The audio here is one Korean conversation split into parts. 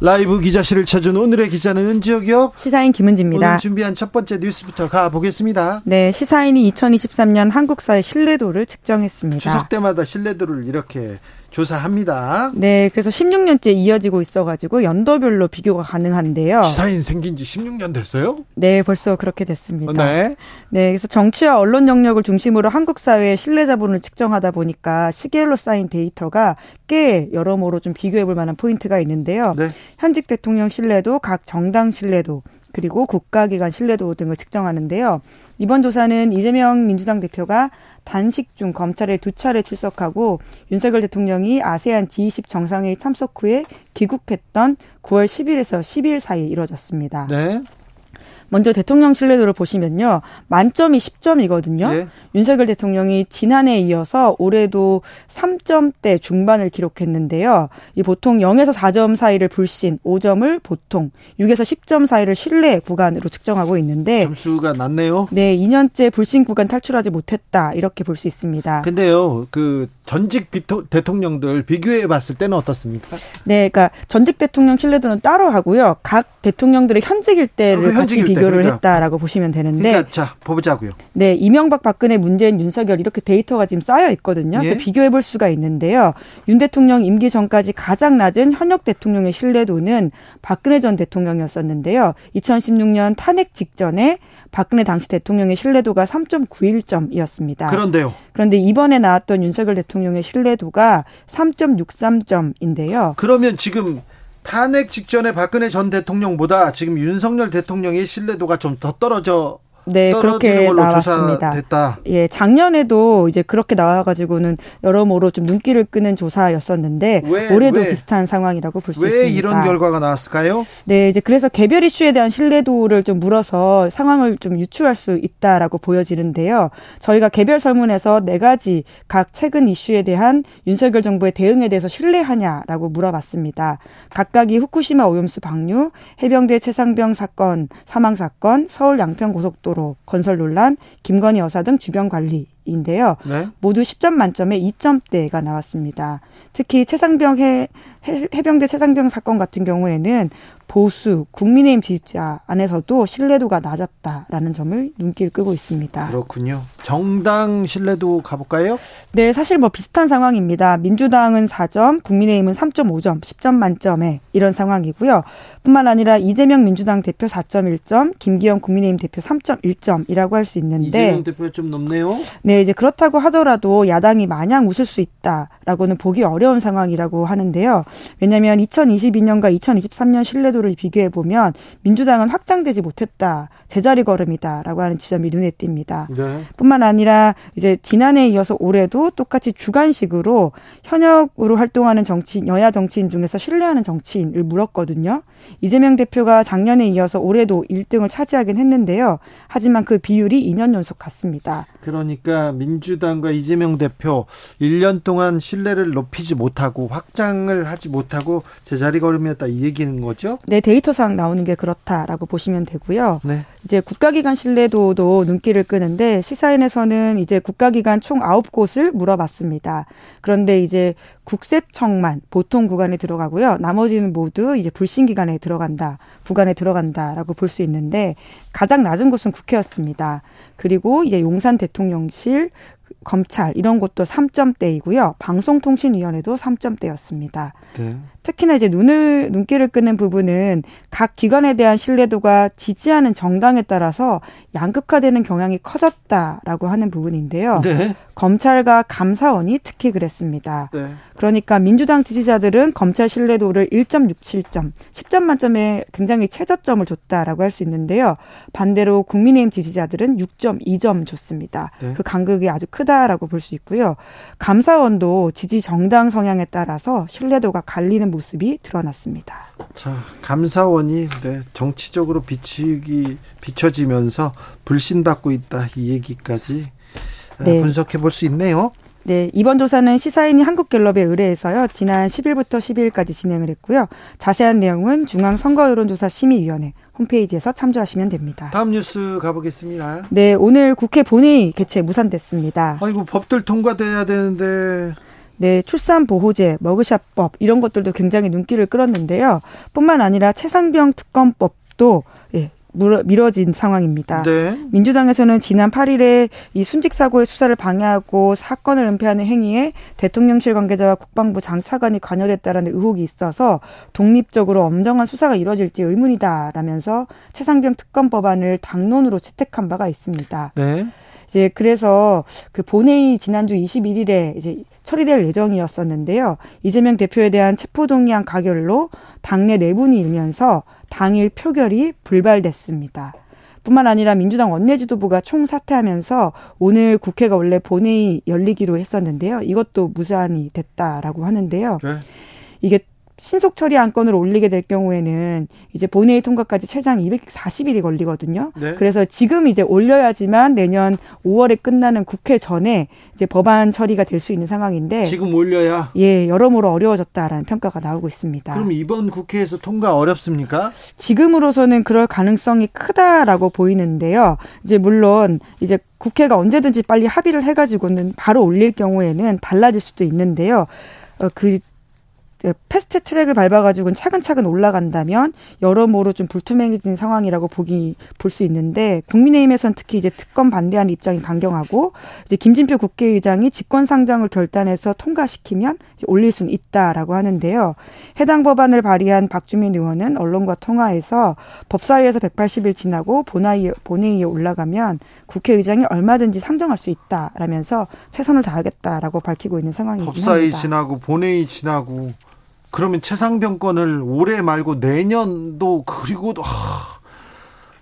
라이브 기자실을 찾은 오늘의 기자는 은지혁이요. 시사인 김은지입니다. 오늘 준비한 첫 번째 뉴스부터 가보겠습니다. 네, 시사인이 2023년 한국사의 신뢰도를 측정했습니다. 추석 때마다 신뢰도를 이렇게 조사합니다. 네, 그래서 16년째 이어지고 있어가지고 연도별로 비교가 가능한데요. 시사인 생긴 지 16년 됐어요? 네, 벌써 그렇게 됐습니다. 네. 네, 그래서 정치와 언론 영역을 중심으로 한국 사회의 신뢰 자본을 측정하다 보니까 시계열로 쌓인 데이터가 꽤 여러모로 좀 비교해볼 만한 포인트가 있는데요. 네. 현직 대통령 신뢰도, 각 정당 신뢰도, 그리고 국가기관 신뢰도 등을 측정하는데요. 이번 조사는 이재명 민주당 대표가 단식 중 검찰에 두 차례 출석하고 윤석열 대통령이 아세안 G20 정상회의 참석 후에 귀국했던 9월 10일에서 12일 사이에 이뤄졌습니다. 네. 먼저 대통령 신뢰도를 보시면요. 만점이 10점이거든요. 예. 윤석열 대통령이 지난해에 이어서 올해도 3점대 중반을 기록했는데요. 이 보통 0에서 4점 사이를 불신, 5점을 보통, 6에서 10점 사이를 신뢰 구간으로 측정하고 있는데 점수가 낮네요. 네, 2년째 불신 구간 탈출하지 못했다. 이렇게 볼 수 있습니다. 근데요, 그 전직 비토, 대통령들 비교해 봤을 때는 어떻습니까? 네, 그러니까 전직 대통령 신뢰도는 따로 하고요. 각 대통령들의 현직일 때를 그 같이 현직일 때, 비교를 그러니까. 했다라고 보시면 되는데 그러니까 자 보자고요. 네, 이명박, 박근혜, 문재인, 윤석열 이렇게 데이터가 지금 쌓여 있거든요. 예. 비교해 볼 수가 있는데요. 윤 대통령 임기 전까지 가장 낮은 현역 대통령의 신뢰도는 박근혜 전 대통령이었었는데요. 2016년 탄핵 직전에 박근혜 당시 대통령의 신뢰도가 3.91점이었습니다. 그런데요. 그런데 이번에 나왔던 윤석열 대통령의 신뢰도가 3.63점인데요. 그러면 지금 탄핵 직전에 박근혜 전 대통령보다 지금 윤석열 대통령의 신뢰도가 좀 더 떨어져 네, 그렇게 나왔습니다. 조사됐다. 예, 작년에도 이제 그렇게 나와가지고는 여러모로 좀 눈길을 끄는 조사였었는데 왜, 올해도 왜? 비슷한 상황이라고 볼 수 있습니다. 왜 이런 결과가 나왔을까요? 네, 이제 그래서 개별 이슈에 대한 신뢰도를 좀 물어서 상황을 좀 유추할 수 있다라고 보여지는데요. 저희가 개별 설문에서 네 가지 각 최근 이슈에 대한 윤석열 정부의 대응에 대해서 신뢰하냐라고 물어봤습니다. 각각이 후쿠시마 오염수 방류, 해병대 최상병 사건, 사망 사건, 서울 양평 고속도로 건설 논란, 김건희 여사 등 주변 관리인데요. 네. 모두 10점 만점에 2점대가 나왔습니다. 특히 최상병 해, 해, 해병대 최상병 사건 같은 경우에는 보수, 국민의힘 지지자 안에서도 신뢰도가 낮았다라는 점을 눈길 끄고 있습니다. 그렇군요. 정당 신뢰도 가볼까요? 네, 사실 뭐 비슷한 상황입니다. 민주당은 4점, 국민의힘은 3.5점, 10점 만점에 이런 상황이고요. 뿐만 아니라 이재명 민주당 대표 4.1점, 김기현 국민의힘 대표 3.1점이라고 할 수 있는데 이재명 대표 좀 높네요. 네, 이제 그렇다고 하더라도 야당이 마냥 웃을 수 있다라고는 보기 어려운 상황이라고 하는데요. 왜냐하면 2022년과 2023년 신뢰도를 비교해 보면 민주당은 확장되지 못했다, 제자리 걸음이다라고 하는 지점이 눈에 띕니다. 네. 뿐만 아니라 이제 지난해에 이어서 올해도 똑같이 주간식으로 현역으로 활동하는 정치인, 여야 정치인 중에서 신뢰하는 정치인을 물었거든요. 이재명 대표가 작년에 이어서 올해도 1등을 차지하긴 했는데요. 하지만 그 비율이 2년 연속 같습니다. 그러니까 민주당과 이재명 대표 1년 동안 신뢰를 높이지 못하고 확장을 하지 못하고 제자리 걸음이었다 이 얘기는 거죠? 네, 데이터상 나오는 게 그렇다라고 보시면 되고요. 네. 이제 국가기관 신뢰도도 눈길을 끄는데 시사인에서는 이제 국가기관 총 9곳을 물어봤습니다. 그런데 이제 국세청만 보통 구간에 들어가고요. 나머지는 모두 이제 불신 기관에 들어간다, 구간에 들어간다라고 볼 수 있는데 가장 낮은 곳은 국회였습니다. 그리고 이제 용산 대통령실, 검찰 이런 곳도 3점대이고요. 방송통신위원회도 3점대였습니다. 네. 특히나 이제 눈을 눈길을 끄는 부분은 각 기관에 대한 신뢰도가 지지하는 정당에 따라서 양극화되는 경향이 커졌다라고 하는 부분인데요. 네. 검찰과 감사원이 특히 그랬습니다. 네. 그러니까 민주당 지지자들은 검찰 신뢰도를 1.67점, 10점 만점에 굉장히 최저점을 줬다라고 할 수 있는데요. 반대로 국민의힘 지지자들은 6.2점 줬습니다. 네. 그 간극이 아주 크다라고 볼 수 있고요. 감사원도 지지 정당 성향에 따라서 신뢰도가 갈리는 모습이 드러났습니다. 자, 감사원이 네, 정치적으로 비치기 비춰지면서 불신받고 있다 이 얘기까지 아, 네. 분석해 볼 수 있네요. 네, 이번 조사는 시사인이 한국갤럽에 의뢰해서요. 지난 10일부터 12일까지 진행을 했고요. 자세한 내용은 중앙선거여론조사 심의위원회 홈페이지에서 참조하시면 됩니다. 다음 뉴스 가보겠습니다. 네, 오늘 국회 본회의 개최 무산됐습니다. 아이고 법들 통과돼야 되는데. 네, 출산 보호제, 머그샷법 이런 것들도 굉장히 눈길을 끌었는데요. 뿐만 아니라 최상병 특검법도 예, 미뤄진 상황입니다. 네. 민주당에서는 지난 8일에 이 순직 사고의 수사를 방해하고 사건을 은폐하는 행위에 대통령실 관계자와 국방부 장차관이 관여됐다라는 의혹이 있어서 독립적으로 엄정한 수사가 이루어질지 의문이다라면서 최상병 특검 법안을 당론으로 채택한 바가 있습니다. 네. 이제 그래서 그 본회의 지난주 21일에 이제 처리될 예정이었었는데요. 이재명 대표에 대한 체포동의안 가결로 당내 내분이 일면서 당일 표결이 불발됐습니다. 뿐만 아니라 민주당 원내지도부가 총사퇴하면서 오늘 국회가 원래 본회의 열리기로 했었는데요. 이것도 무산이 됐다라고 하는데요. 네. 이게 신속 처리 안건을 올리게 될 경우에는 이제 본회의 통과까지 최장 240일이 걸리거든요. 네. 그래서 지금 이제 올려야지만 내년 5월에 끝나는 국회 전에 이제 법안 처리가 될 수 있는 상황인데 지금 올려야 예 여러모로 어려워졌다라는 평가가 나오고 있습니다. 그럼 이번 국회에서 통과 어렵습니까? 지금으로서는 그럴 가능성이 크다라고 보이는데요. 이제 물론 이제 국회가 언제든지 빨리 합의를 해가지고는 바로 올릴 경우에는 달라질 수도 있는데요. 어, 그그 패스트 트랙을 밟아가지고는 차근차근 올라간다면 여러모로 좀 불투명해진 상황이라고 보기 볼 수 있는데 국민의힘에서는 특히 이제 특검 반대하는 입장이 강경하고 이제 김진표 국회의장이 직권상정을 결단해서 통과시키면 올릴 수는 있다라고 하는데요. 해당 법안을 발의한 박주민 의원은 언론과 통화에서 법사위에서 180일 지나고 본회의, 본회의에 올라가면 국회의장이 얼마든지 상정할 수 있다라면서 최선을 다하겠다라고 밝히고 있는 상황입니다. 법사위 지나고 본회의 지나고 그러면 최상병 건을 올해 말고 내년도 그리고 하,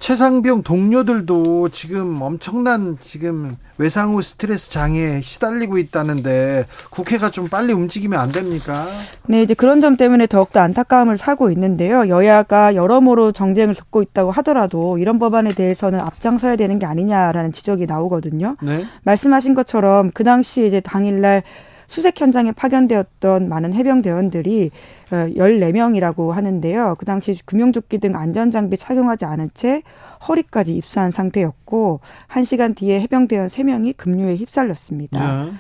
최상병 동료들도 지금 엄청난 지금 외상후 스트레스 장애에 시달리고 있다는데 국회가 좀 빨리 움직이면 안 됩니까? 네, 이제 그런 점 때문에 더욱더 안타까움을 사고 있는데요. 여야가 여러모로 정쟁을 겪고 있다고 하더라도 이런 법안에 대해서는 앞장서야 되는 게 아니냐라는 지적이 나오거든요. 네. 말씀하신 것처럼 그 당시 이제 당일날 수색 현장에 파견되었던 많은 해병 대원들이 14명이라고 어, 하는데요. 그 당시 구명조끼 등 안전장비 착용하지 않은 채 허리까지 입수한 상태였고 1시간 뒤에 해병 대원 3명이 급류에 휩쓸렸습니다. 네.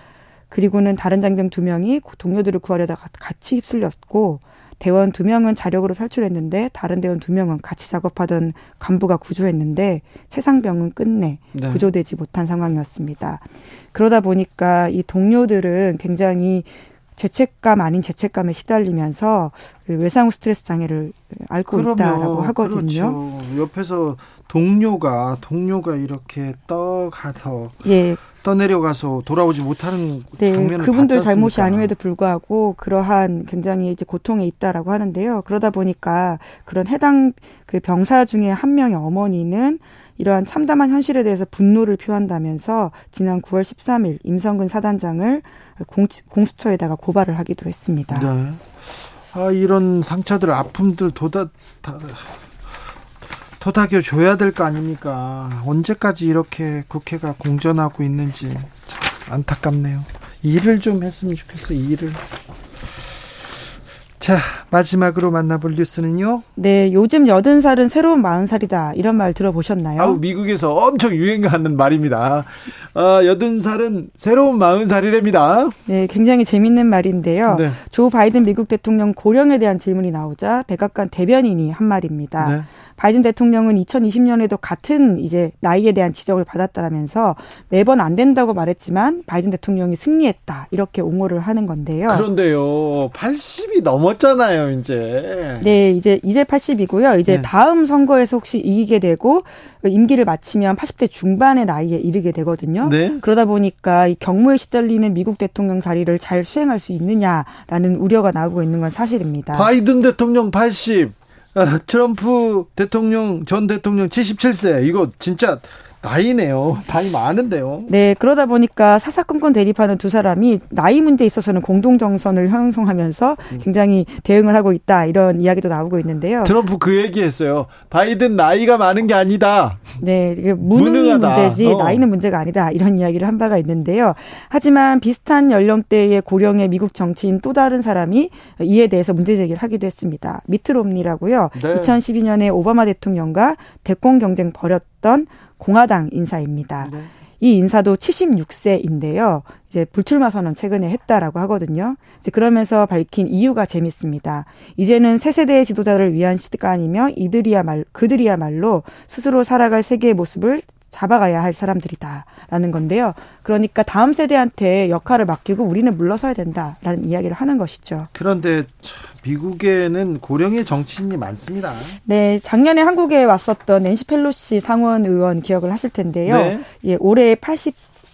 그리고는 다른 장병 2명이 동료들을 구하려다가 같이 휩쓸렸고 대원 두 명은 자력으로 탈출했는데 다른 대원 두 명은 같이 작업하던 간부가 구조했는데 최상병은 끝내 네. 구조되지 못한 상황이었습니다. 그러다 보니까 이 동료들은 굉장히 죄책감 아닌 죄책감에 시달리면서 그 외상후 스트레스 장애를 앓고 그럼요, 있다라고 하거든요. 그렇죠. 옆에서 동료가 동료가 이렇게 떠가서 예. 떠내려가서 돌아오지 못하는 네, 장면을 그분들 잘못이 아님에도 불구하고 그러한 굉장히 이제 고통에 있다라고 하는데요. 그러다 보니까 그런 해당 그 병사 중에 한 명의 어머니는 이러한 참담한 현실에 대해서 분노를 표한다면서 지난 9월 13일 임성근 사단장을 공, 공수처에다가 고발을 하기도 했습니다. 네. 아, 이런 상처들, 아픔들 도다, 다, 도닥여 줘야 될 거 아닙니까? 언제까지 이렇게 국회가 공전하고 있는지 안타깝네요. 일을 좀 했으면 좋겠어요, 일을. 자, 마지막으로 만나볼 뉴스는요? 네, 요즘 여든 살은 새로운 마흔 살이다. 이런 말 들어보셨나요? 아 미국에서 엄청 유행하는 말입니다. 어, 여든 살은 새로운 마흔 살이랍니다. 네, 굉장히 재밌는 말인데요. 네. 조 바이든 미국 대통령 고령에 대한 질문이 나오자 백악관 대변인이 한 말입니다. 네. 바이든 대통령은 2020년에도 같은 이제 나이에 대한 지적을 받았다면서 매번 안 된다고 말했지만 바이든 대통령이 승리했다 이렇게 옹호를 하는 건데요. 그런데요, 80이 넘었잖아요, 이제. 네, 이제 이제 80이고요. 이제 네. 다음 선거에서 혹시 이기게 되고 임기를 마치면 80대 중반의 나이에 이르게 되거든요. 네. 그러다 보니까 이 경무에 시달리는 미국 대통령 자리를 잘 수행할 수 있느냐라는 우려가 나오고 있는 건 사실입니다. 바이든 대통령 80. 아, 트럼프 대통령 전 대통령 77세. 이거 진짜 나이네요. 나이 많은데요. 네, 그러다 보니까 사사건건 대립하는 두 사람이 나이 문제에 있어서는 공동 정선을 형성하면서 굉장히 대응을 하고 있다 이런 이야기도 나오고 있는데요. 트럼프 그 얘기했어요. 바이든 나이가 많은 게 아니다. 네, 이게 무능이 무능하다. 문제지 어. 나이는 문제가 아니다 이런 이야기를 한 바가 있는데요. 하지만 비슷한 연령대의 고령의 미국 정치인 또 다른 사람이 이에 대해서 문제 제기를 하기도 했습니다. 미트롬니라고요. 네. 2012년에 오바마 대통령과 대권 경쟁 벌였던 공화당 인사입니다. 네. 이 인사도 76세인데요. 이제 불출마 선언 최근에 했다라고 하거든요. 그러면서 밝힌 이유가 재밌습니다. 이제는 새 세대의 지도자를 위한 시간이며 이들이야말 그들이야말로 스스로 살아갈 세계의 모습을 잡아가야 할 사람들이다라는 건데요. 그러니까 다음 세대한테 역할을 맡기고 우리는 물러서야 된다라는 이야기를 하는 것이죠. 그런데 미국에는 고령의 정치인이 많습니다. 네, 작년에 한국에 왔었던 낸시 펠로시 상원 의원 기억을 하실 텐데요. 네. 예, 올해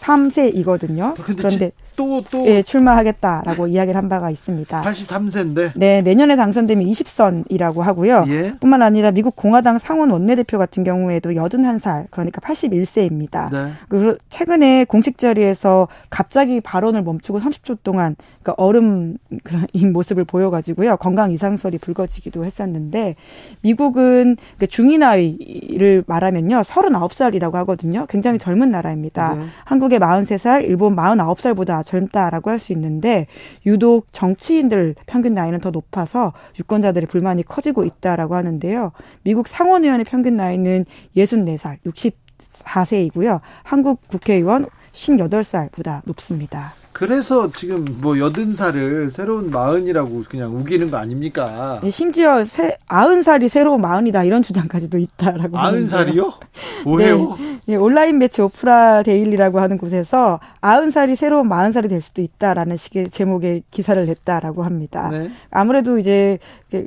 83세이거든요. 그런데 또, 또. 예, 출마하겠다라고 이야기를 한 바가 있습니다. 83세인데? 네, 내년에 당선되면 20선이라고 하고요. 예. 뿐만 아니라 미국 공화당 상원 원내대표 같은 경우에도 81살, 그러니까 81세입니다. 네. 그리고 최근에 공식 자리에서 갑자기 발언을 멈추고 30초 동안 그러니까 얼음 그런 이 모습을 보여가지고요. 건강 이상설이 불거지기도 했었는데 미국은 그 중위 나이를 말하면요. 39살이라고 하거든요. 굉장히 젊은 나라입니다. 네. 한국 의 43살, 일본 49살보다 젊다라고 할 수 있는데 유독 정치인들 평균 나이는 더 높아서 유권자들의 불만이 커지고 있다라고 하는데요. 미국 상원 의원의 평균 나이는 64살, 64세이고요. 한국 국회의원 58살보다 높습니다. 그래서 지금 뭐 여든 살을 새로운 마흔이라고 그냥 우기는 거 아닙니까? 예, 심지어 새, 아흔 살이 새로운 마흔이다 이런 주장까지도 있다라고. 아흔 살이요? 왜요? 네, 예, 온라인 매체 오프라 데일리라고 하는 곳에서 아흔 살이 새로운 마흔 살이 될 수도 있다라는 식의 제목의 기사를 냈다라고 합니다. 네. 아무래도 이제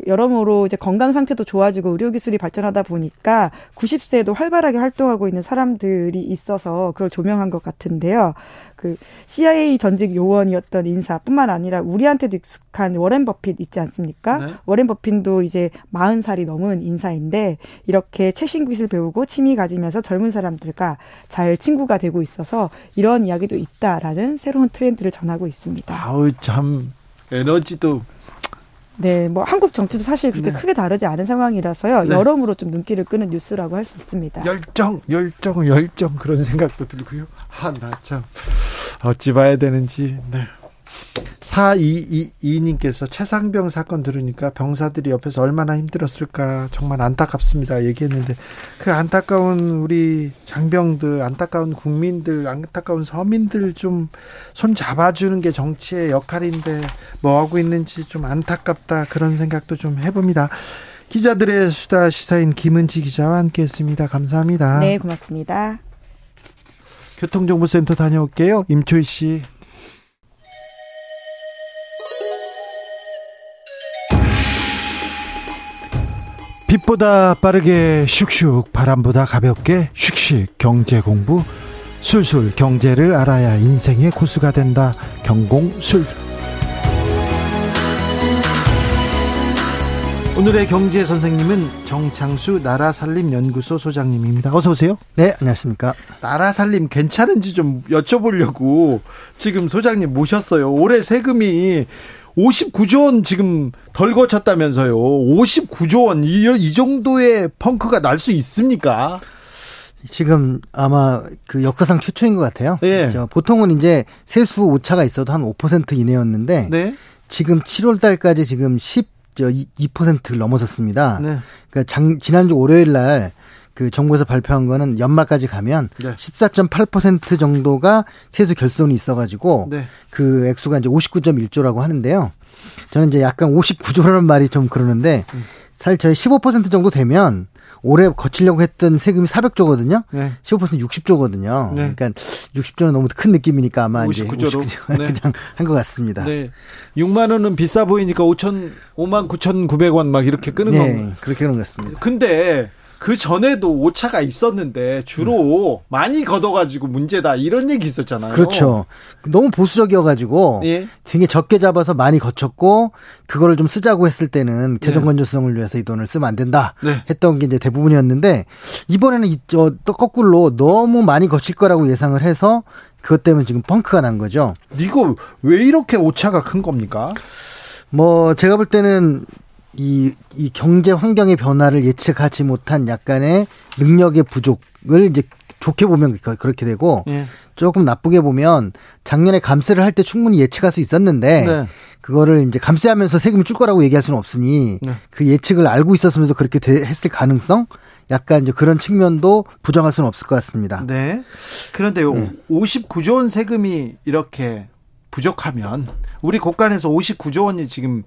여러모로 이제 건강 상태도 좋아지고 의료 기술이 발전하다 보니까 90세에도 활발하게 활동하고 있는 사람들이 있어서 그걸 조명한 것 같은데요. 그 CIA 전직 요원이었던 인사뿐만 아니라 우리한테도 익숙한 워렌 버핏 있지 않습니까? 네. 워렌 버핏도 이제 40살이 넘은 인사인데 이렇게 최신 기술 배우고 취미 가지면서 젊은 사람들과 잘 친구가 되고 있어서 이런 이야기도 있다라는 새로운 트렌드를 전하고 있습니다. 아우 참 에너지도 네, 뭐 한국 정치도 사실 그렇게 네. 크게 다르지 않은 상황이라서요. 네. 여러모로 좀 눈길을 끄는 뉴스라고 할 수 있습니다. 열정, 열정, 열정 그런 생각도 들고요. 하나 참 어찌 봐야 되는지. 네. 4222님께서 최상병 사건 들으니까 병사들이 옆에서 얼마나 힘들었을까 정말 안타깝습니다. 얘기했는데 그 안타까운 우리 장병들, 안타까운 국민들, 안타까운 서민들 좀 손 잡아주는 게 정치의 역할인데 뭐 하고 있는지 좀 안타깝다 그런 생각도 좀 해봅니다. 기자들의 수다 시사인 김은지 기자와 함께했습니다. 감사합니다. 네, 고맙습니다. 교통정보센터 다녀올게요. 임초희 씨. 빛보다 빠르게 슉슉 바람보다 가볍게 슉슉 경제 공부 술술 경제를 알아야 인생의 고수가 된다 경공술 오늘의 경제 선생님은 정창수 나라살림연구소 소장님입니다. 어서 오세요. 네, 안녕하십니까. 나라살림 괜찮은지 좀 여쭤보려고 지금 소장님 모셨어요. 올해 세금이 59조 원 지금 덜 거쳤다면서요. 59조 원. 이, 이 정도의 펑크가 날 수 있습니까? 지금 아마 그 역사상 최초인 것 같아요. 네. 보통은 이제 세수 오차가 있어도 한 5% 이내였는데 네. 지금 7월 달까지 지금 10, 2%를 넘어섰습니다. 네. 그러니까 장, 지난주 월요일 날 그 정부에서 발표한 거는 연말까지 가면 네. 14.8% 정도가 세수 결손이 있어가지고 네. 그 액수가 이제 59.1조라고 하는데요. 저는 이제 약간 59조라는 말이 좀 그러는데 음. 사실 저희 15% 정도 되면 올해 거치려고 했던 세금이 400조거든요. 네. 15% 60조거든요. 네. 그러니까 60조는 너무 큰 느낌이니까 아마 59조로 이제 59조 네. 그냥 한 것 같습니다. 네. 6만 원은 비싸 보이니까 5천 5만 9천 900원 막 이렇게 끄는 네. 거. 그렇게 하는 것 같습니다. 근데 그 전에도 오차가 있었는데 주로 음. 많이 걷어가지고 문제다 이런 얘기 있었잖아요. 그렇죠. 너무 보수적이어가지고 예. 되게 적게 잡아서 많이 거쳤고 그거를 좀 쓰자고 했을 때는 재정 건조성을 위해서 이 돈을 쓰면 안 된다 네. 했던 게 이제 대부분이었는데 이번에는 이, 저, 또 거꾸로 너무 많이 거칠 거라고 예상을 해서 그것 때문에 지금 펑크가 난 거죠. 이거 왜 이렇게 오차가 큰 겁니까? 뭐 제가 볼 때는 이, 이 경제 환경의 변화를 예측하지 못한 약간의 능력의 부족을 이제 좋게 보면 그렇게 되고 예. 조금 나쁘게 보면 작년에 감세를 할 때 충분히 예측할 수 있었는데 네. 그거를 이제 감세하면서 세금을 줄 거라고 얘기할 수는 없으니 네. 그 예측을 알고 있었으면서 그렇게 했을 가능성 약간 이제 그런 측면도 부정할 수는 없을 것 같습니다. 네. 그런데요, 네. 59조 원 세금이 이렇게 부족하면 우리 국간에서 59조 원이 지금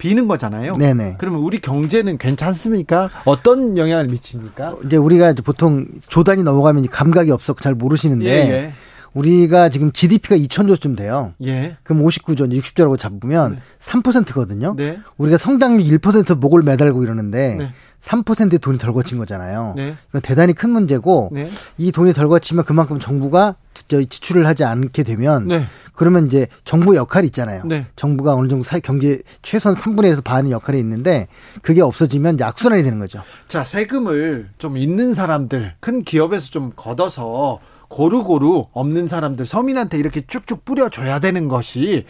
비는 거잖아요. 네네. 그러면 우리 경제는 괜찮습니까? 어떤 영향을 미칩니까? 이제 우리가 이제 보통 조단이 넘어가면 감각이 없어 잘 모르시는데 예, 예. 우리가 지금 GDP가 2천조쯤 돼요. 예. 그럼 59조, 60조라고 잡으면 네. 3%거든요. 네. 우리가 성장률 1% 목을 매달고 이러는데 네. 3%의 돈이 덜 거친 거잖아요. 네. 이건 대단히 큰 문제고 네. 이 돈이 덜 거치면 그만큼 정부가 지출을 하지 않게 되면 네. 그러면 이제 정부 역할이 있잖아요. 네. 정부가 어느 정도 사회 경제 최소한 3분의 1에서 반의 역할이 있는데 그게 없어지면 이제 악순환이 되는 거죠. 자, 세금을 좀 있는 사람들, 큰 기업에서 좀 걷어서 고루고루 없는 사람들 서민한테 이렇게 쭉쭉 뿌려줘야 되는 것이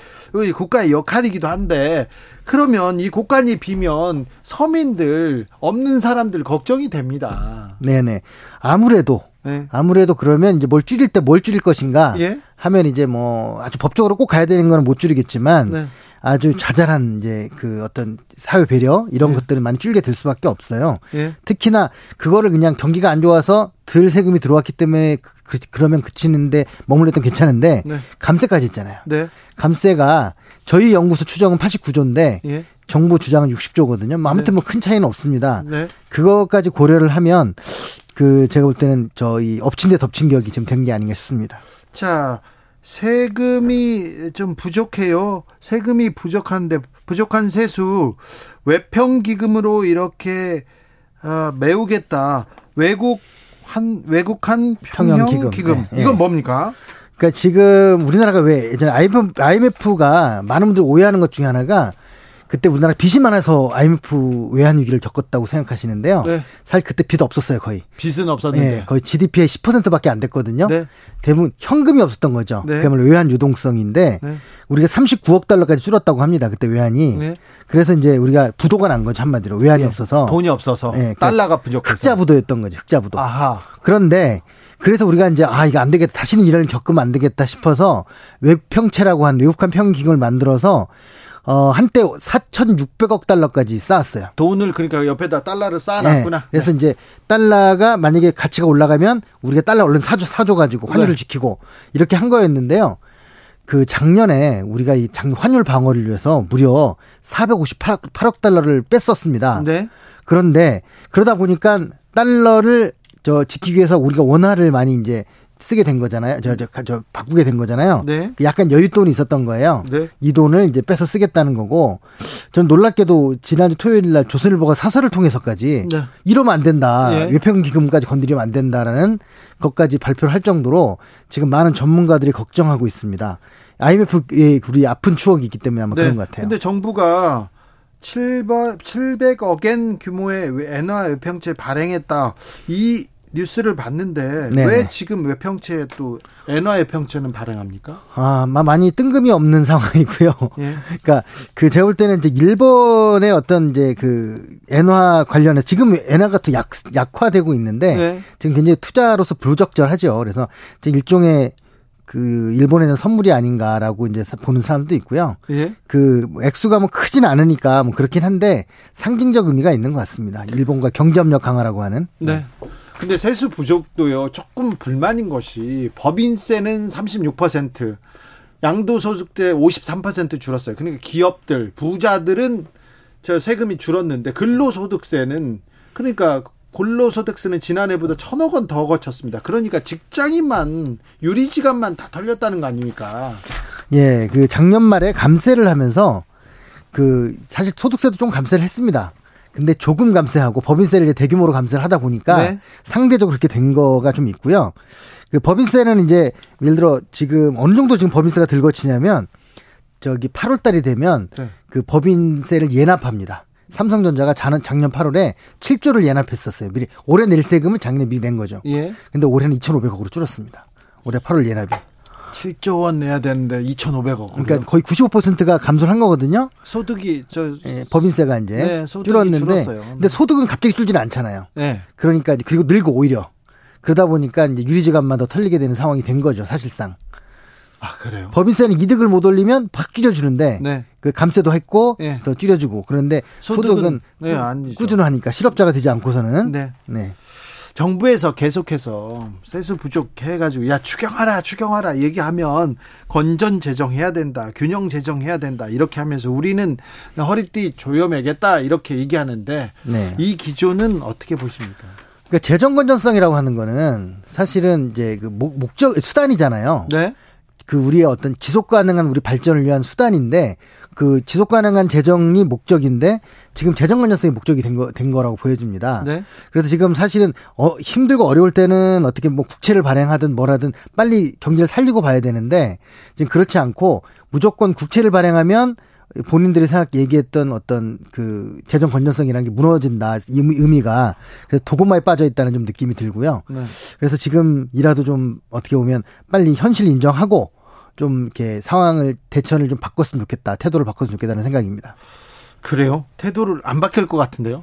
국가의 역할이기도 한데 그러면 이 국간이 비면 서민들 없는 사람들 걱정이 됩니다. 네네. 아무래도 네. 아무래도 그러면 이제 뭘 줄일 때 뭘 줄일 것인가 예? 하면 이제 뭐 아주 법적으로 꼭 가야 되는 거는 못 줄이겠지만 네. 아주 자잘한 이제 그 어떤 사회 배려 이런 예. 것들을 많이 줄게 될 수밖에 없어요. 예. 특히나 그거를 그냥 경기가 안 좋아서 덜 세금이 들어왔기 때문에 그, 그러면 그치는데 머물렀던 괜찮은데 네. 감세까지 있잖아요. 네. 감세가 저희 연구소 추정은 89조인데 예. 정부 주장은 60조거든요. 뭐 아무튼 네. 뭐큰 차이는 없습니다. 네. 그거까지 고려를 하면 그 제가 볼 때는 저희 엎친 데 덮친 격이 지금 된 게 아닌가 싶습니다. 자, 세금이 좀 부족해요. 세금이 부족한데 부족한 세수 외평 기금으로 이렇게 어, 메우겠다. 외국 한 외국 한 평형 기금. 기금. 네, 이건 뭡니까? 그러니까 지금 우리나라가 왜 예전에 IMF가 많은 분들 오해하는 것 중에 하나가 그때 우리나라 빚이 많아서 IMF 외환 위기를 겪었다고 생각하시는데요. 네. 사실 그때 빚 없었어요, 거의. 빚은 없었는데. 네, 거의 GDP의 10%밖에 안 됐거든요. 네. 대부분 현금이 없었던 거죠. 네. 그야말로 외환 유동성인데 네. 우리가 39억 달러까지 줄었다고 합니다. 그때 외환이. 네. 그래서 이제 우리가 부도가 난 거죠, 한마디로. 외환이 네. 없어서. 돈이 없어서. 네, 달러가 부족해서. 흑자 부도였던 거죠, 흑자 부도. 아하. 그런데 그래서 우리가 이제 아 이거 안 되겠다 다시는 이런 겪으면 안 되겠다 싶어서 외평채라고 한 외국한 평기금을 만들어서 어, 한때 4,600억 달러까지 쌓았어요. 돈을 그러니까 옆에다 달러를 쌓아놨구나. 네. 그래서 네. 이제 달러가 만약에 가치가 올라가면 우리가 달러 얼른 사줘, 사줘가지고 환율을 네. 지키고 이렇게 한 거였는데요. 그 작년에 우리가 이 장, 환율 방어를 위해서 무려 458억 8억 달러를 뺐었습니다. 네. 그런데 그러다 보니까 달러를 저 지키기 위해서 우리가 원화를 많이 이제 쓰게 된 거잖아요. 저, 저, 저, 바꾸게 된 거잖아요. 네. 그 약간 여윳돈이 있었던 거예요. 네. 이 돈을 이제 빼서 쓰겠다는 거고, 전 놀랍게도 지난주 토요일 날 조선일보가 사설을 통해서까지 네. 이러면 안 된다. 예. 외평 기금까지 건드리면 안 된다라는 것까지 발표를 할 정도로 지금 많은 전문가들이 걱정하고 있습니다. IMF의 우리 아픈 추억이 있기 때문에 아마 네. 그런 것 같아요. 근데 정부가 700, 700억엔 규모의 엔화 외평채 발행했다. 이 뉴스를 봤는데 네네. 왜 지금 외평채 또 엔화 외평채는 발행합니까? 아, 많이 뜬금이 없는 상황이고요. 예. 그러니까 그 제가 볼 때는 이제 일본의 어떤 이제 그 엔화 관련해 지금 엔화가 또 약, 약화되고 있는데 네. 지금 굉장히 투자로서 부적절하죠. 그래서 일종의 그 일본에는 선물이 아닌가라고 이제 보는 사람도 있고요. 예? 그 액수가 뭐 크진 않으니까 뭐 그렇긴 한데 상징적 의미가 있는 것 같습니다. 일본과 경제협력 강화라고 하는. 네. 근데 세수 부족도요 조금 불만인 것이 법인세는 36% 양도소득세 53% 줄었어요. 그러니까 기업들 부자들은 저 세금이 줄었는데 근로소득세는 그러니까 근로소득세는 지난해보다 천억 원 더 거쳤습니다. 그러니까 직장인만 유리지간만 다 털렸다는 거 아닙니까? 예, 그 작년 말에 감세를 하면서 그 사실 소득세도 좀 감세를 했습니다. 근데 조금 감세하고 법인세를 이제 대규모로 감세를 하다 보니까 네. 상대적으로 그렇게 된 거가 좀 있고요. 그 법인세는 이제 예를 들어 지금 어느 정도 지금 법인세가 들거치냐면 저기 8월 달이 되면 네. 그 법인세를 예납합니다. 삼성전자가 작년 8월에 7조를 예납했었어요. 미리 올해 낼 세금을 작년에 미리 낸 거죠. 예. 근데 올해는 2,500억으로 줄었습니다. 올해 8월 예납이. 7조 원 내야 되는데 2,500억. 그러니까 거의 95%가 감소를 한 거거든요. 소득이 저 예, 법인세가 이제 네, 줄었는데 줄었어요. 근데 소득은 갑자기 줄지는 않잖아요. 네. 그러니까 그리고 늘고 오히려 그러다 보니까 이제 유리지갑만 더 털리게 되는 상황이 된 거죠, 사실상. 아, 그래요? 법인세는 이득을 못 올리면 팍 줄여주는데, 네. 그 감세도 했고, 네. 더 줄여주고, 그런데 소득은, 소득은 네, 꾸준하니까 실업자가 되지 않고서는, 네. 네. 정부에서 계속해서 세수 부족해가지고 야 추경하라 추경하라 얘기하면 건전 재정해야 된다 균형 재정해야 된다 이렇게 하면서 우리는 허리띠 조여매겠다 이렇게 얘기하는데 네. 이 기조는 어떻게 보십니까? 그러니까 재정 건전성이라고 하는 거는 사실은 이제 그 목 적 수단이잖아요. 네. 그 우리의 어떤 지속 가능한 우리 발전을 위한 수단인데 그 지속 가능한 재정이 목적인데 지금 재정 건전성이 목적이 된, 거, 된 거라고 보여집니다. 네. 그래서 지금 사실은 어, 힘들고 어려울 때는 어떻게 뭐 국채를 발행하든 뭐라든 빨리 경제를 살리고 봐야 되는데 지금 그렇지 않고 무조건 국채를 발행하면 본인들이 생각 얘기했던 어떤 그 재정 건전성이라는 게 무너진다 의미가 그래서 도구마에 빠져 있다는 좀 느낌이 들고요. 네. 그래서 지금이라도 좀 어떻게 보면 빨리 현실 인정하고 좀 이렇게 상황을 대처를 좀 바꿨으면 좋겠다. 태도를 바꿨으면 좋겠다는 생각입니다. 그래요? 태도를 안 바뀔 것 같은데요?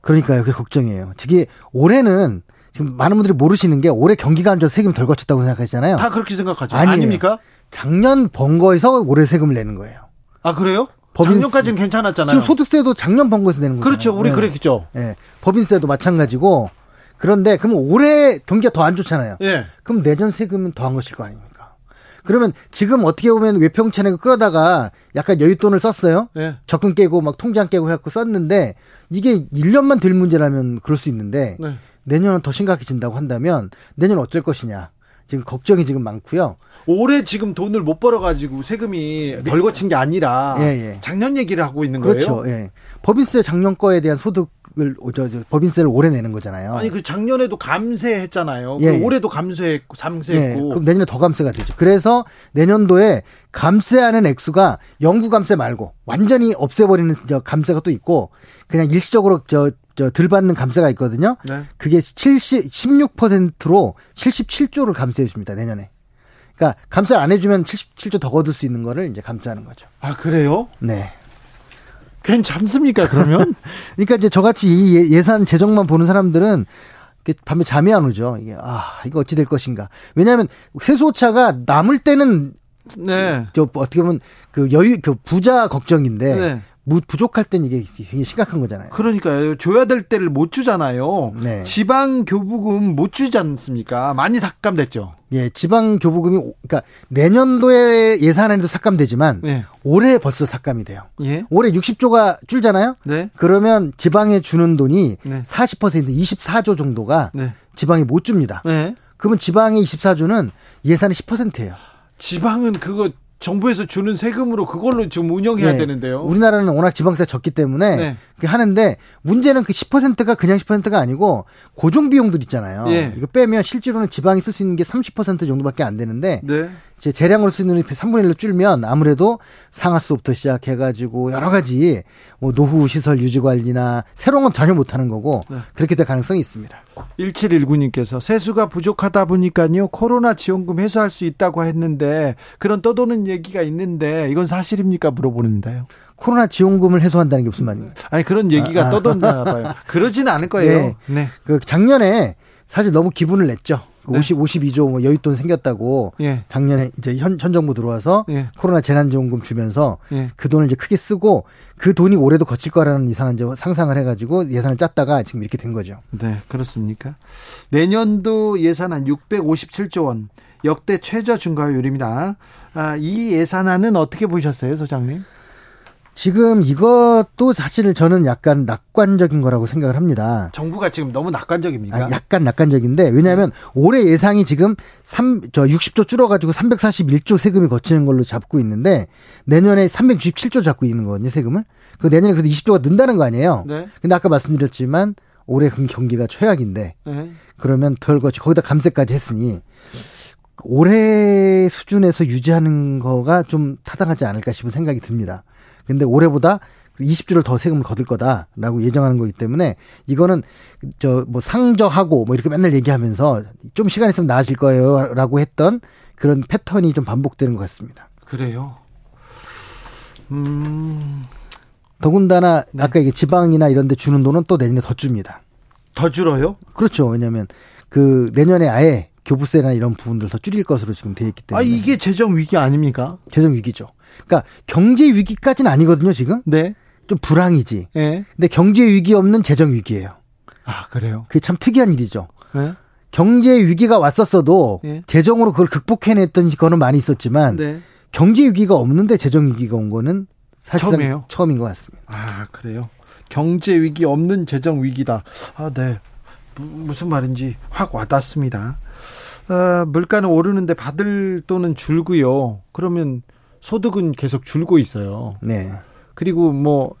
그러니까요. 그게 걱정이에요. 특히 올해는 지금 많은 분들이 모르시는 게 올해 경기가 안 좋아서 세금 덜 거쳤다고 생각하시잖아요. 다 그렇게 생각하죠. 아니에요. 아닙니까? 작년 번 거에서 올해 세금을 내는 거예요. 아, 그래요? 법인 작년까지는 괜찮았잖아요. 지금 소득세도 작년 번 거에서 내는 거죠. 그렇죠. 우리 네. 그랬죠. 네. 법인세도 마찬가지고. 그런데 그럼 올해 경기가 더 안 좋잖아요. 네. 그럼 내년 세금은 더 한 것일 거 아닙니까? 그러면 지금 어떻게 보면 외평채내고 끌어다가 약간 여윳돈을 썼어요. 네. 적금 깨고 막 통장 깨고 해갖고 썼는데 이게 1년만 될 문제라면 그럴 수 있는데 네. 내년은 더 심각해진다고 한다면 내년 어쩔 것이냐. 지금 걱정이 지금 많고요. 올해 지금 돈을 못 벌어가지고 세금이 덜 거친 게 아니라 예, 예. 작년 얘기를 하고 있는 그렇죠, 거예요. 그렇죠. 예. 법인세 작년 거에 대한 소득 을 저, 저, 법인세를 올해 내는 거잖아요. 아니 그 작년에도 감세했잖아요. 예, 그 올해도 감세했고 감세했고. 예, 그럼 내년에 더 감세가 되죠. 그래서 내년도에 감세하는 액수가 영구 감세 말고 완전히 없애버리는 저 감세가 또 있고 그냥 일시적으로 저 저들 받는 감세가 있거든요. 네. 그게 70 16%로 77조를 감세해 줍니다. 내년에. 그러니까 감세 안 해주면 77조 더 거둘 수 있는 거를 이제 감세하는 거죠. 아 그래요? 네. 괜찮습니까, 그러면? 그러니까 이제 저같이 이 예, 예산 재정만 보는 사람들은 밤에 잠이 안 오죠. 이게, 아, 이거 어찌 될 것인가. 왜냐하면 세수오차가 남을 때는 네. 저 어떻게 보면 그 여유 그 부자 걱정인데 네. 부족할 땐 이게 굉장히 심각한 거잖아요. 그러니까요. 줘야 될 때를 못 주잖아요. 네. 지방 교부금 못 주지 않습니까? 많이 삭감됐죠. 예, 지방 교부금이 그러니까 내년도에 예산안에도 삭감되지만 네. 올해 벌써 삭감이 돼요. 예. 올해 60조가 줄잖아요. 네. 그러면 지방에 주는 돈이 네. 40% 24조 정도가 네. 지방이 못 줍니다. 네. 그러면 지방의 24조는 예산의 10%예요. 지방은 그거 정부에서 주는 세금으로 그걸로 좀 운영해야 네. 되는데요. 우리나라는 워낙 지방세 적기 때문에 네. 하는데 문제는 그 10%가 그냥 10%가 아니고 고정 비용들 있잖아요. 네. 이거 빼면 실제로는 지방이 쓸 수 있는 게 30% 정도밖에 안 되는데 네. 이제 재량으로 쓰는 3분의 1로 줄면 아무래도 상하수부터 시작해가지고 여러 가지 뭐 노후 시설 유지 관리나 새로운 건 전혀 못하는 거고 네. 그렇게 될 가능성이 있습니다. 1719님께서 세수가 부족하다 보니까요 코로나 지원금 회수할 수 있다고 했는데 그런 떠도는 얘기가 있는데 이건 사실입니까 물어보는데요. 코로나 지원금을 해소한다는 게 무슨 말입니까? 아니 그런 얘기가 아, 아. 떠돈다나 봐요. 그러지는 않을 거예요. 네. 네. 그 작년에 사실 너무 기분을 냈죠. 네. 50, 52조 뭐 여윳돈 생겼다고 예. 작년에 이제 현, 현 정부 들어와서 예. 코로나 재난지원금 주면서 예. 그 돈을 이제 크게 쓰고 그 돈이 올해도 거칠 거라는 이상한 이제 상상을 해가지고 예산을 짰다가 지금 이렇게 된 거죠. 네, 그렇습니까? 내년도 예산안 657조 원 역대 최저 증가율입니다. 아, 이 예산안은 어떻게 보셨어요, 소장님? 지금 이것도 사실 저는 약간 낙관적인 거라고 생각을 합니다. 정부가 지금 너무 낙관적입니까? 아, 약간 낙관적인데 왜냐하면 네. 올해 예상이 지금 3, 저 60조 줄어가지고 341조 세금이 거치는 걸로 잡고 있는데 내년에 367조 잡고 있는 거거든요 세금을. 그 내년에 그래도 20조가 는다는 거 아니에요. 네. 근데 아까 말씀드렸지만 올해 경기가 최악인데 네. 그러면 덜 거치 거기다 감세까지 했으니 올해 수준에서 유지하는 거가 좀 타당하지 않을까 싶은 생각이 듭니다. 근데 올해보다 20주를 더 세금을 거둘 거다라고 예정하는 거기 때문에 이거는 저 뭐 상저하고 뭐 이렇게 맨날 얘기하면서 좀 시간 있으면 나아질 거예요라고 했던 그런 패턴이 좀 반복되는 것 같습니다. 그래요. 음. 더군다나 네. 아까 이게 지방이나 이런 데 주는 돈은 또 내년에 더 줍니다. 더 줄어요? 그렇죠. 왜냐하면 그 내년에 아예 교부세나 이런 부분들 더 줄일 것으로 지금 돼 있기 때문에. 아 이게 재정 위기 아닙니까? 재정 위기죠. 그러니까 경제 위기까지는 아니거든요 지금. 네. 좀 불황이지. 네. 근데 경제 위기 없는 재정 위기예요. 아 그래요? 그게 참 특이한 일이죠. 네. 경제 위기가 왔었어도 네. 재정으로 그걸 극복해냈던 거는 많이 있었지만 네. 경제 위기가 없는데 재정 위기가 온 거는 사실상 처음이에요? 처음인 것 같습니다. 아 그래요? 경제 위기 없는 재정 위기다. 아 네. 무슨 말인지 확 와닿습니다. 어, 물가는 오르는데 받을 돈은 줄고요. 그러면 소득은 계속 줄고 있어요. 네. 그리고 뭐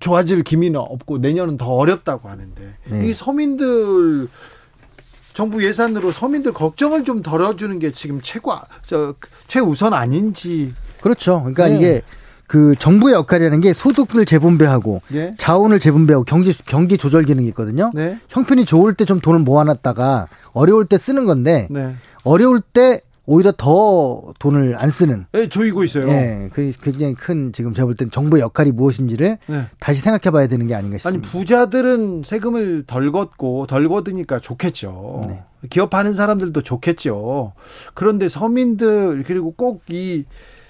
좋아질 기미는 없고 내년은 더 어렵다고 하는데 네. 이 서민들 정부 예산으로 서민들 걱정을 좀 덜어주는 게 지금 최고 저 최우선 아닌지 그렇죠. 그러니까 네. 이게 그 정부의 역할이라는 게 소득을 재분배하고 네. 자원을 재분배하고 경기 경기 조절 기능이 있거든요. 네. 형편이 좋을 때 좀 돈을 모아놨다가 어려울 때 쓰는 건데 네. 어려울 때 오히려 더 돈을 안 쓰는. 네, 조이고 있어요. 예, 그 굉장히 큰 지금 제가 볼 땐 정부의 역할이 무엇인지를 네. 다시 생각해 봐야 되는 게 아닌가 싶습니다. 아니 부자들은 세금을 덜 걷고 덜 걷으니까 좋겠죠. 네. 기업하는 사람들도 좋겠죠. 그런데 서민들 그리고 꼭이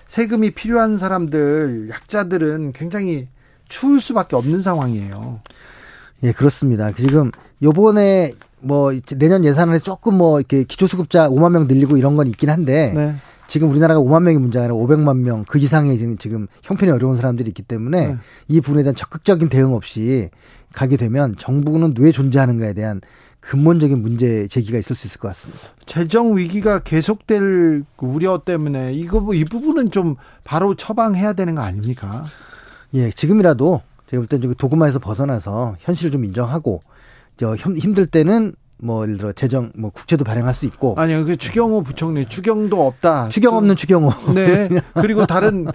세금이 필요한 사람들 약자들은 굉장히 추울 수밖에 없는 상황이에요. 예, 그렇습니다. 지금 요번에 뭐 내년 예산안에 조금 뭐 이렇게 기초수급자 5만 명 늘리고 이런 건 있긴 한데 네. 지금 우리나라가 5만 명이 문제가 아니라 500만 명 그 이상의 지금, 지금 형편이 어려운 사람들이 있기 때문에 네. 이 부분에 대한 적극적인 대응 없이 가게 되면 정부는 왜 존재하는가에 대한 근본적인 문제 제기가 있을 수 있을 것 같습니다. 재정 위기가 계속될 우려 때문에 이거 뭐이 부분은 좀 바로 처방해야 되는 거 아닙니까? 예, 지금이라도 제가 볼땐 도구마에서 벗어나서 현실을 좀 인정하고 저 힘들 때는 뭐 예를 들어 재정 뭐 국채도 발행할 수 있고. 아니요 그 추경호 부총리 추경도 없다. 추경 없는 추경호. 네. 그리고 다른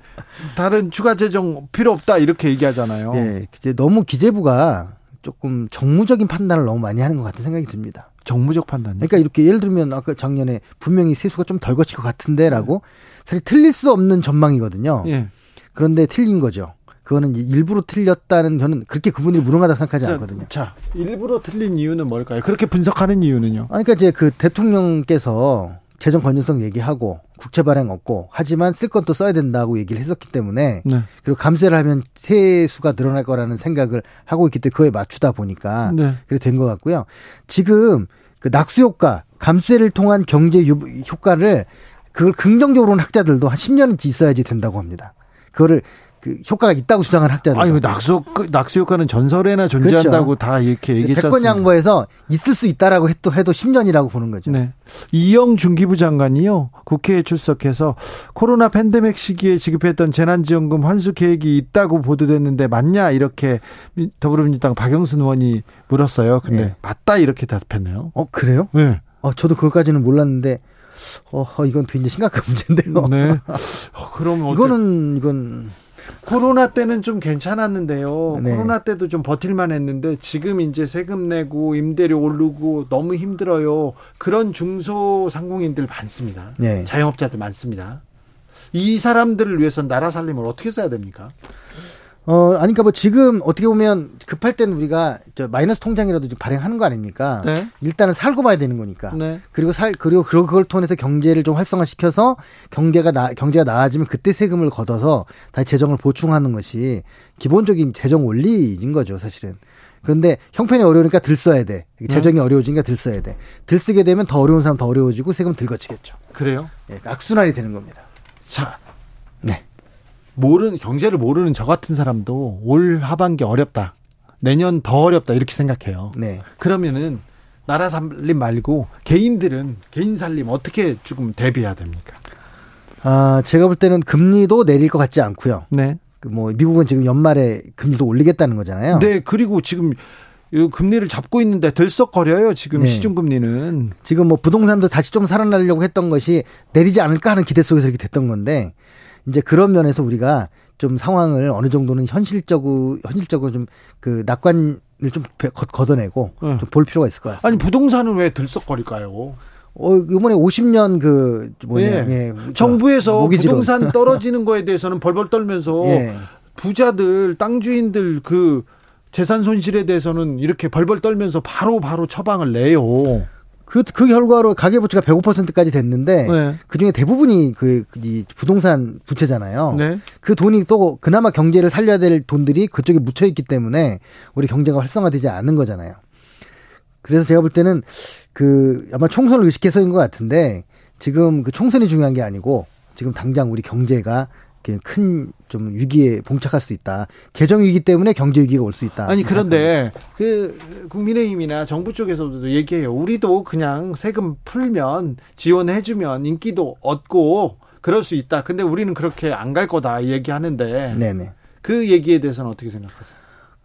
다른 추가 재정 필요 없다 이렇게 얘기하잖아요. 예 이제 너무 기재부가 조금 정무적인 판단을 너무 많이 하는 것 같은 생각이 듭니다 정무적 판단 그러니까 이렇게 예를 들면 아까 작년에 분명히 세수가 좀 덜 거칠 것 같은데라고 사실 틀릴 수 없는 전망이거든요 예. 그런데 틀린 거죠 그거는 일부러 틀렸다는 저는 그렇게 그분들이 무능하다고 생각하지 자, 않거든요. 자, 일부러 틀린 이유는 뭘까요? 그렇게 분석하는 이유는요? 아니, 그러니까 이제 그 대통령께서 재정 건전성 얘기하고 국채 발행 없고 하지만 쓸 건 또 써야 된다고 얘기를 했었기 때문에 네. 그리고 감세를 하면 세수가 늘어날 거라는 생각을 하고 있기 때문에 그거에 맞추다 보니까 네. 그렇게 된것 같고요. 지금 그 낙수 효과, 감세를 통한 경제 효과를 그걸 긍정적으로 는 학자들도 한 10년은 있어야지 된다고 합니다. 그거를 그 효과가 있다고 주장한 학자들. 아니, 낙수, 낙수 효과는 전설에나 존재한다고 그렇죠. 다 이렇게 얘기했잖아요. 백번 양보해서 있을 수 있다라고 해도, 해도 10년이라고 보는 거죠. 네. 이영 중기부 장관이요. 국회에 출석해서 코로나 팬데믹 시기에 지급했던 재난지원금 환수 계획이 있다고 보도됐는데 맞냐? 이렇게 더불어민주당 박영순 의원이 물었어요. 근데 네. 맞다 이렇게 답했네요. 어, 그래요? 네. 어, 저도 그것까지는 몰랐는데 어, 이건 굉장히 심각한 문제인데요. 네. 어, 그럼 이거는 이건 코로나 때는 좀 괜찮았는데요. 네. 코로나 때도 좀 버틸만 했는데 지금 이제 세금 내고 임대료 오르고 너무 힘들어요. 그런 중소상공인들 많습니다. 네. 자영업자들 많습니다. 이 사람들을 위해서 나라 살림을 어떻게 써야 됩니까? 어, 아니, 그니까 뭐 지금 어떻게 보면 급할 때는 우리가 저 마이너스 통장이라도 좀 발행하는 거 아닙니까? 네. 일단은 살고 봐야 되는 거니까. 네. 그리고 살, 그리고 그걸 통해서 경제를 좀 활성화시켜서 경제가 나, 경제가 나아지면 그때 세금을 걷어서 다시 재정을 보충하는 것이 기본적인 재정 원리인 거죠, 사실은. 그런데 형편이 어려우니까 들 써야 돼. 재정이 네. 어려워지니까 들 써야 돼. 들 쓰게 되면 더 어려운 사람 더 어려워지고 세금 들 거치겠죠. 그래요? 예, 악순환이 되는 겁니다. 자, 네. 모르는 경제를 모르는 저 같은 사람도 올 하반기 어렵다. 내년 더 어렵다 이렇게 생각해요. 네. 그러면은 나라 살림 말고 개인들은 개인 살림 어떻게 조금 대비해야 됩니까? 아, 제가 볼 때는 금리도 내릴 것 같지 않고요. 네. 그뭐 미국은 지금 연말에 금리도 올리겠다는 거잖아요. 네, 그리고 지금 금리를 잡고 있는데 들썩거려요. 지금 네. 시중금리는. 지금 뭐 부동산도 다시 좀 살아나려고 했던 것이 내리지 않을까 하는 기대 속에서 이렇게 됐던 건데 이제 그런 면에서 우리가 좀 상황을 어느 정도는 현실적으로 현실적으로 좀 그 낙관을 좀 걷어내고 네. 좀볼 필요가 있을 것 같습니다. 아니 부동산은 왜 들썩거릴까요? 어, 이번에 50년 그, 뭐냐, 예. 예. 정부에서 모기지로. 부동산 떨어지는 거에 대해서는 벌벌 떨면서 예. 부자들, 땅 주인들 그 재산 손실에 대해서는 이렇게 벌벌 떨면서 바로 바로 처방을 내요. 그, 그 결과로 가계부채가 105%까지 됐는데 네. 그 중에 대부분이 그, 이 부동산 부채잖아요. 네. 그 돈이 또 그나마 경제를 살려야 될 돈들이 그쪽에 묻혀 있기 때문에 우리 경제가 활성화되지 않는 거잖아요. 그래서 제가 볼 때는 그 아마 총선을 의식해서인 것 같은데 지금 그 총선이 중요한 게 아니고 지금 당장 우리 경제가 큰 좀 위기에 봉착할 수 있다. 재정 위기 때문에 경제 위기가 올 수 있다. 아니 그런데 그 국민의힘이나 정부 쪽에서도 얘기해요. 우리도 그냥 세금 풀면 지원해주면 인기도 얻고 그럴 수 있다. 근데 우리는 그렇게 안 갈 거다 얘기하는데. 네네. 그 얘기에 대해서는 어떻게 생각하세요?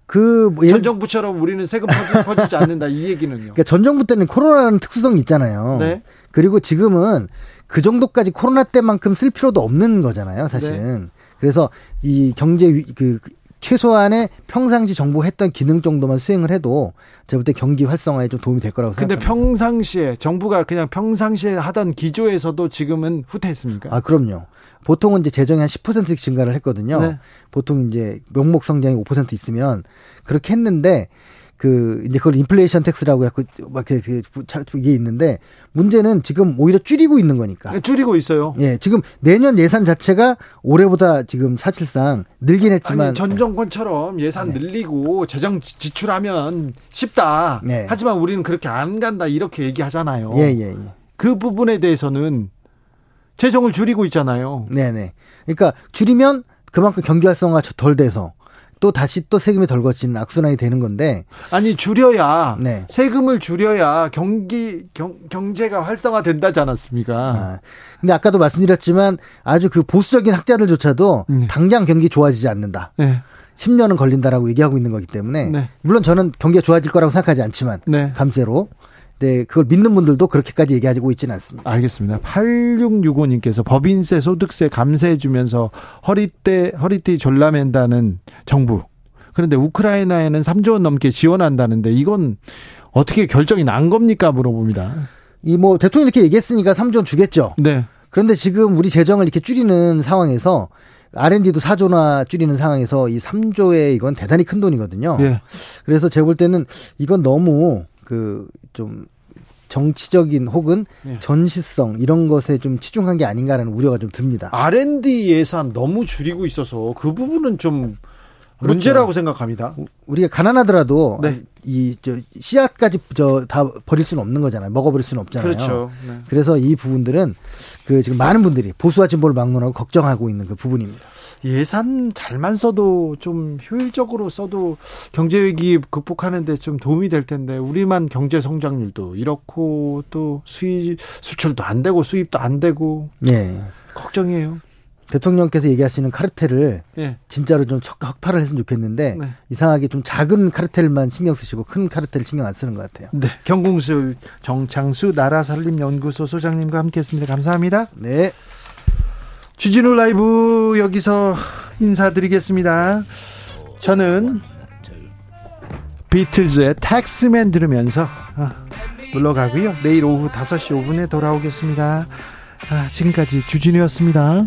그전 정부처럼 우리는 세금 퍼지, 지 않는다 이 얘기는요. 그러니까 전 정부 때는 코로나라는 특수성이 있잖아요. 네. 그리고 지금은 그 정도까지 코로나 때만큼 쓸 필요도 없는 거잖아요, 사실은. 네. 그래서 이 경제 그 최소한의 평상시 정부 했던 기능 정도만 수행을 해도 제가 볼 때 경기 활성화에 좀 도움이 될 거라고 생각합니다. 근데 평상시에 정부가 그냥 평상시에 하던 기조에서도 지금은 후퇴했습니까? 아, 그럼요. 보통은 이제 재정이 한 10%씩 증가를 했거든요. 네. 보통 이제 명목 성장이 5% 있으면 그렇게 했는데 그 이제 그걸 inflation tax라고 해서 막 그, 그, 이게 있는데 문제는 지금 오히려 줄이고 있는 거니까. 네, 줄이고 있어요. 예, 지금 내년 예산 자체가 올해보다 지금 사실상 늘긴 했지만 아니, 전 정권처럼 예산 네. 늘리고 재정 지출하면 쉽다. 네. 하지만 우리는 그렇게 안 간다 이렇게 얘기하잖아요. 예, 예, 예. 그 부분에 대해서는 재정을 줄이고 있잖아요. 네, 네. 그러니까 줄이면 그만큼 경기 활성화가 덜 돼서 또 다시 또 세금이 덜 거치는 악순환이 되는 건데 아니 줄여야 네. 세금을 줄여야 경기 경, 경제가 활성화된다지 않았습니까? 아, 근데 아까도 말씀드렸지만 아주 그 보수적인 학자들조차도 네. 당장 경기 좋아지지 않는다. 네. 10년은 걸린다라고 얘기하고 있는 거기 때문에 네. 물론 저는 경기가 좋아질 거라고 생각하지 않지만 네. 감세로 네, 그걸 믿는 분들도 그렇게까지 얘기하고 있지는 않습니다. 알겠습니다. 8665님께서 법인세, 소득세 감세해 주면서 허리띠, 허리띠 졸라맨다는 정부. 그런데 우크라이나에는 3조 원 넘게 지원한다는데 이건 어떻게 결정이 난 겁니까? 물어봅니다. 이 뭐 대통령이 이렇게 얘기했으니까 3조 원 주겠죠. 네. 그런데 지금 우리 재정을 이렇게 줄이는 상황에서 R&D도 4조나 줄이는 상황에서 이 3조에 이건 대단히 큰 돈이거든요. 예. 그래서 제가 볼 때는 이건 너무 그좀 정치적인 혹은 네. 전시성 이런 것에 좀 치중한 게 아닌가라는 우려가 좀 듭니다. R&D 예산 너무 줄이고 있어서 그 부분은 좀 그렇죠. 문제라고 생각합니다. 우리가 가난하더라도 네. 이저 씨앗까지 저 다 버릴 수는 없는 거잖아요. 먹어버릴 수는 없잖아요. 그렇죠. 네. 그래서 이 부분들은 그 지금 많은 분들이 보수와 진보를 막론하고 걱정하고 있는 그 부분입니다. 예산 잘만 써도 좀 효율적으로 써도 경제 위기 극복하는데 좀 도움이 될 텐데 우리만 경제 성장률도 이렇고 또 수입 수출도 안 되고 수입도 안 되고 네. 걱정이에요. 대통령께서 얘기하시는 카르텔을 네. 진짜로 좀 척박파를 했으면 좋겠는데 네. 이상하게 좀 작은 카르텔만 신경 쓰시고 큰 카르텔 신경 안 쓰는 것 같아요. 네. 경공술 정창수 나라살림연구소 소장님과 함께했습니다. 감사합니다. 네. 주진우 라이브 여기서 인사드리겠습니다. 저는 비틀즈의 텍스맨 들으면서 아, 물러가고요. 내일 오후 5시 5분에 돌아오겠습니다. 아, 지금까지 주진우였습니다.